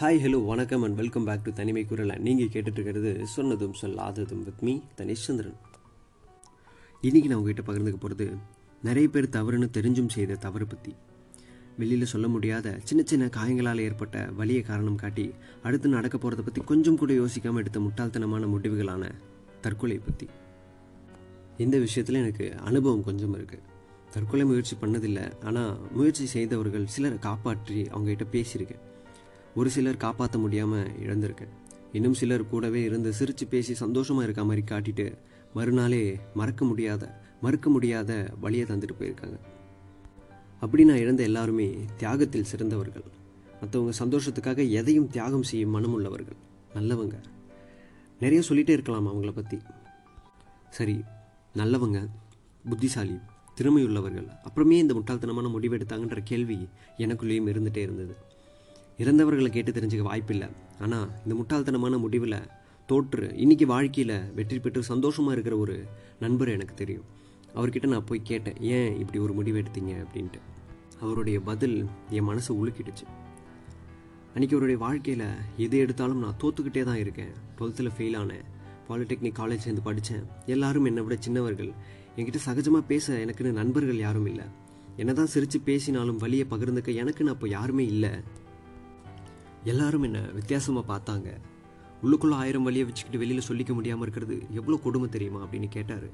Hi hello வணக்கம் and welcome back to தனிமை குரல். நீங்கள் கேட்டுட்டு இருக்கிறது சொன்னதும் சொல்லாததும் வித் மீ தனிஷ்சந்திரன் இன்றைக்கி நான் உங்ககிட்ட பகிர்ந்துக்க போகிறது நிறைய பேர் தவறுன்னு தெரிஞ்சும் செய்த தவறு பற்றி வெளியில் சொல்ல முடியாத சின்ன சின்ன காயங்களால் ஏற்பட்ட வலியை காரணம் காட்டி அடுத்து நடக்க போகிறத பற்றி கொஞ்சம் கூட யோசிக்காமல் எடுத்த முட்டாள்தனமான முடிவுகளான தற்கொலை பற்றி இந்த விஷயத்தில் எனக்கு அனுபவம் கொஞ்சம் இருக்குது தற்கொலை முயற்சி பண்ணதில்லை ஆனால் முயற்சி செய்தவர்கள் சிலரை காப்பாற்றி அவங்ககிட்ட பேசியிருக்கேன். ஒரு சிலர் காப்பாற்ற முடியாமல் இழந்திருக்கேன் இன்னும் சிலர் கூடவே இருந்து சிரித்து பேசி சந்தோஷமாக இருக்க மாதிரி காட்டிட்டு மறுநாளே மறக்க முடியாத மறுக்க முடியாத வழியை தந்துட்டு போயிருக்காங்க. அப்படி நான் இழந்த எல்லாருமே தியாகத்தில் சிறந்தவர்கள். மற்றவங்க சந்தோஷத்துக்காக எதையும் தியாகம் செய்யும் மனமுள்ளவர்கள் நல்லவங்க. நிறைய சொல்லிகிட்டே இருக்கலாம் அவங்கள பற்றி சரி நல்லவங்க புத்திசாலி திறமையுள்ளவர்கள். அப்புறமே இந்த முட்டாள்தனமான முடிவெடுத்தாங்கன்ற கேள்வி எனக்குள்ளேயும் இருந்துகிட்டே இருந்தது. இறந்தவர்களை கேட்டு தெரிஞ்சுக்க வாய்ப்பில்லை. ஆனால் இந்த முட்டாள்தனமான முடிவில் தோற்று இன்னைக்கு வாழ்க்கையில் வெற்றி பெற்று சந்தோஷமாக இருக்கிற ஒரு நண்பர் எனக்கு தெரியும். அவர்கிட்ட நான் போய் கேட்டேன் ஏன் இப்படி ஒரு முடிவு எடுத்தீங்க? அப்படின்ட்டு. அவருடைய பதில் என் மனசை உலுக்கிடுச்சு. அன்றைக்கி அவருடைய வாழ்க்கையில் எது எடுத்தாலும் நான் தோத்துக்கிட்டே தான் இருக்கேன். டுவெல்த்தில் ஃபெயில் ஆனேன். பாலிடெக்னிக் காலேஜ் சேர்ந்து படித்தேன் எல்லாரும் என்னை விட சின்னவர்கள். என்கிட்ட சகஜமாக பேச எனக்குன்னு நண்பர்கள் யாரும் இல்லை. என்ன தான் சிரித்து பேசினாலும் வழியை பகிர்ந்துக்க எனக்குன்னு அப்போ யாருமே இல்லை. எல்லாரும் என்ன வித்தியாசமாக பார்த்தாங்க. உள்ளுக்குள்ளே ஆயிரம் வழியை வச்சுக்கிட்டு வெளியில் சொல்லிக்க முடியாமல் இருக்கிறது எவ்வளோ கொடுமை தெரியுமா அப்படின்னு கேட்டார்.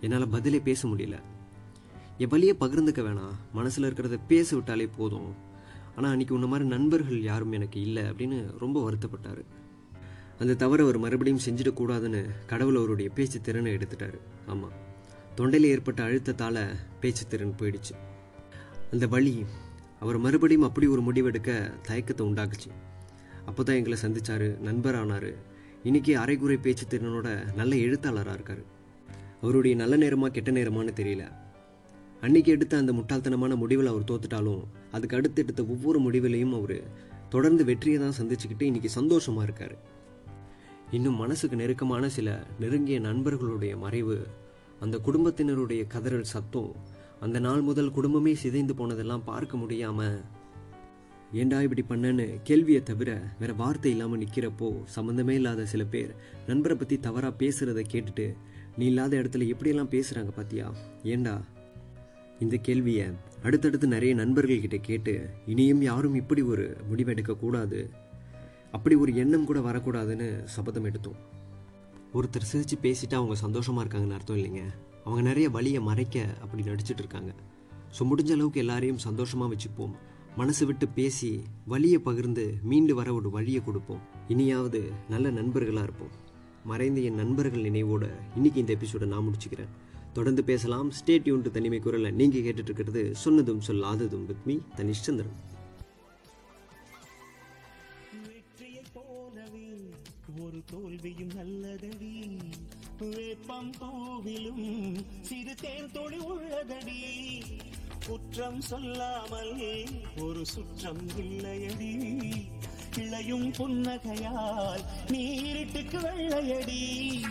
என்னால் பதிலே பேச முடியல. என் வழியை பகிர்ந்துக்க வேணாம். மனசில் இருக்கிறத பேச விட்டாலே போதும். ஆனால் அன்றைக்கி உன்ன மாதிரி நண்பர்கள் யாரும் எனக்கு இல்லை அப்படின்னு ரொம்ப வருத்தப்பட்டார். அந்த தவிர அவர் மறுபடியும் செஞ்சிடக்கூடாதுன்னு கடவுள் அவருடைய பேச்சு திறனை எடுத்துட்டாரு. ஆமாம் தொண்டையில் ஏற்பட்ட அழுத்தத்தால் பேச்சு திறன் போயிடுச்சு. அந்த வழி அவர் மறுபடியும் அப்படி ஒரு முடிவெடுக்க தயக்கத்தை உண்டாக்குச்சு. அப்போ தான் எங்களை சந்திச்சாரு நண்பரானார். இன்றைக்கி அரைகுறை பேச்சு திறனோட நல்ல எழுத்தாளராக இருக்கார். அவருடைய நல்ல நேரமா கெட்ட நேரமான்னு தெரியல. அன்னைக்கு எடுத்த அந்த முட்டாள்தனமான முடிவில் அவர் தோத்துட்டாலும் அதுக்கு அடுத்து எடுத்த ஒவ்வொரு முடிவிலையும் அவர் தொடர்ந்து வெற்றியை தான் சந்திச்சுக்கிட்டு இன்னைக்கு சந்தோஷமா இருக்கார். இன்னும் மனசுக்கு நெருக்கமான சில நெருங்கிய நண்பர்களுடைய மறைவு அந்த குடும்பத்தினருடைய கதறல் சத்தம் அந்த நாள் முதல் குடும்பமே சிதைந்து போனதெல்லாம் பார்க்க முடியாம ஏண்டா இப்படி பண்ணேன்னு கேள்வியை தவிர வேற வார்த்தை இல்லாமல் நிற்கிறப்போ சம்மந்தமே இல்லாத சில பேர் நண்பரை பற்றி தவறாக பேசுகிறத கேட்டுட்டு நீ இல்லாத இடத்துல எப்படியெல்லாம் பேசுகிறாங்க பாத்தியா? ஏண்டா? இந்த கேள்வியை அடுத்தடுத்து நிறைய நண்பர்கள் கிட்ட கேட்டு இனியும் யாரும் இப்படி ஒரு முடிவெடுக்க கூடாது. அப்படி ஒரு எண்ணம் கூட வரக்கூடாதுன்னு சபதம் எடுத்தோம். ஒருத்தர் சிரித்து பேசிட்டு அவங்க சந்தோஷமாக இருக்காங்கன்னு அர்த்தம் இல்லைங்க. அவங்க நிறைய வழியை மறைக்க அப்படி நடிச்சிட்டு இருக்காங்க ஸோ முடிஞ்ச அளவுக்கு எல்லாரையும் சந்தோஷமாக வச்சுப்போம். மனசு விட்டு பேசி வழியை பகிர்ந்து மீண்டு வர ஒரு வழியை கொடுப்போம். இனியாவது நல்ல நண்பர்களாக இருப்போம். மறைந்த என் நண்பர்கள் நினைவோட இன்னைக்கு இந்த எபிசோடை நான் முடிச்சுக்கிறேன். தொடர்ந்து பேசலாம். ஸ்டேட் யூன் தனிமை குரலை நீங்கள் கேட்டுட்ருக்கிறது சொன்னதும் சொல்லாததும் வித் மீ தனிஷ்சந்திரன் ஒரு தோல்வியும் நல்லதடி. வேப்பம் பூவிலும் சிறு தேன் தொழி உள்ளதடி. குற்றம் சொல்லாமல் ஒரு சுற்றம் இல்லையடி. இளையும் புன்னகையால் நீரிட்டுக்கு வெள்ளையடி.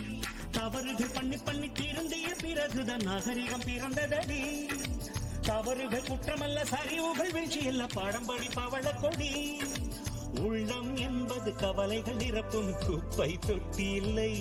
தவறுகள் பண்ணி பண்ணி திருந்திய பிறகுதான் நாகரிகம் பிறந்ததடி. தவறுகள் குற்றமல்ல சரிவுகள் வீழ்ச்சி இல்ல பாடம் படி பவள கொடி. உள்ளம் என்பது கவலைகள் நிரப்பும் குப்பை தொட்டி இல்லை.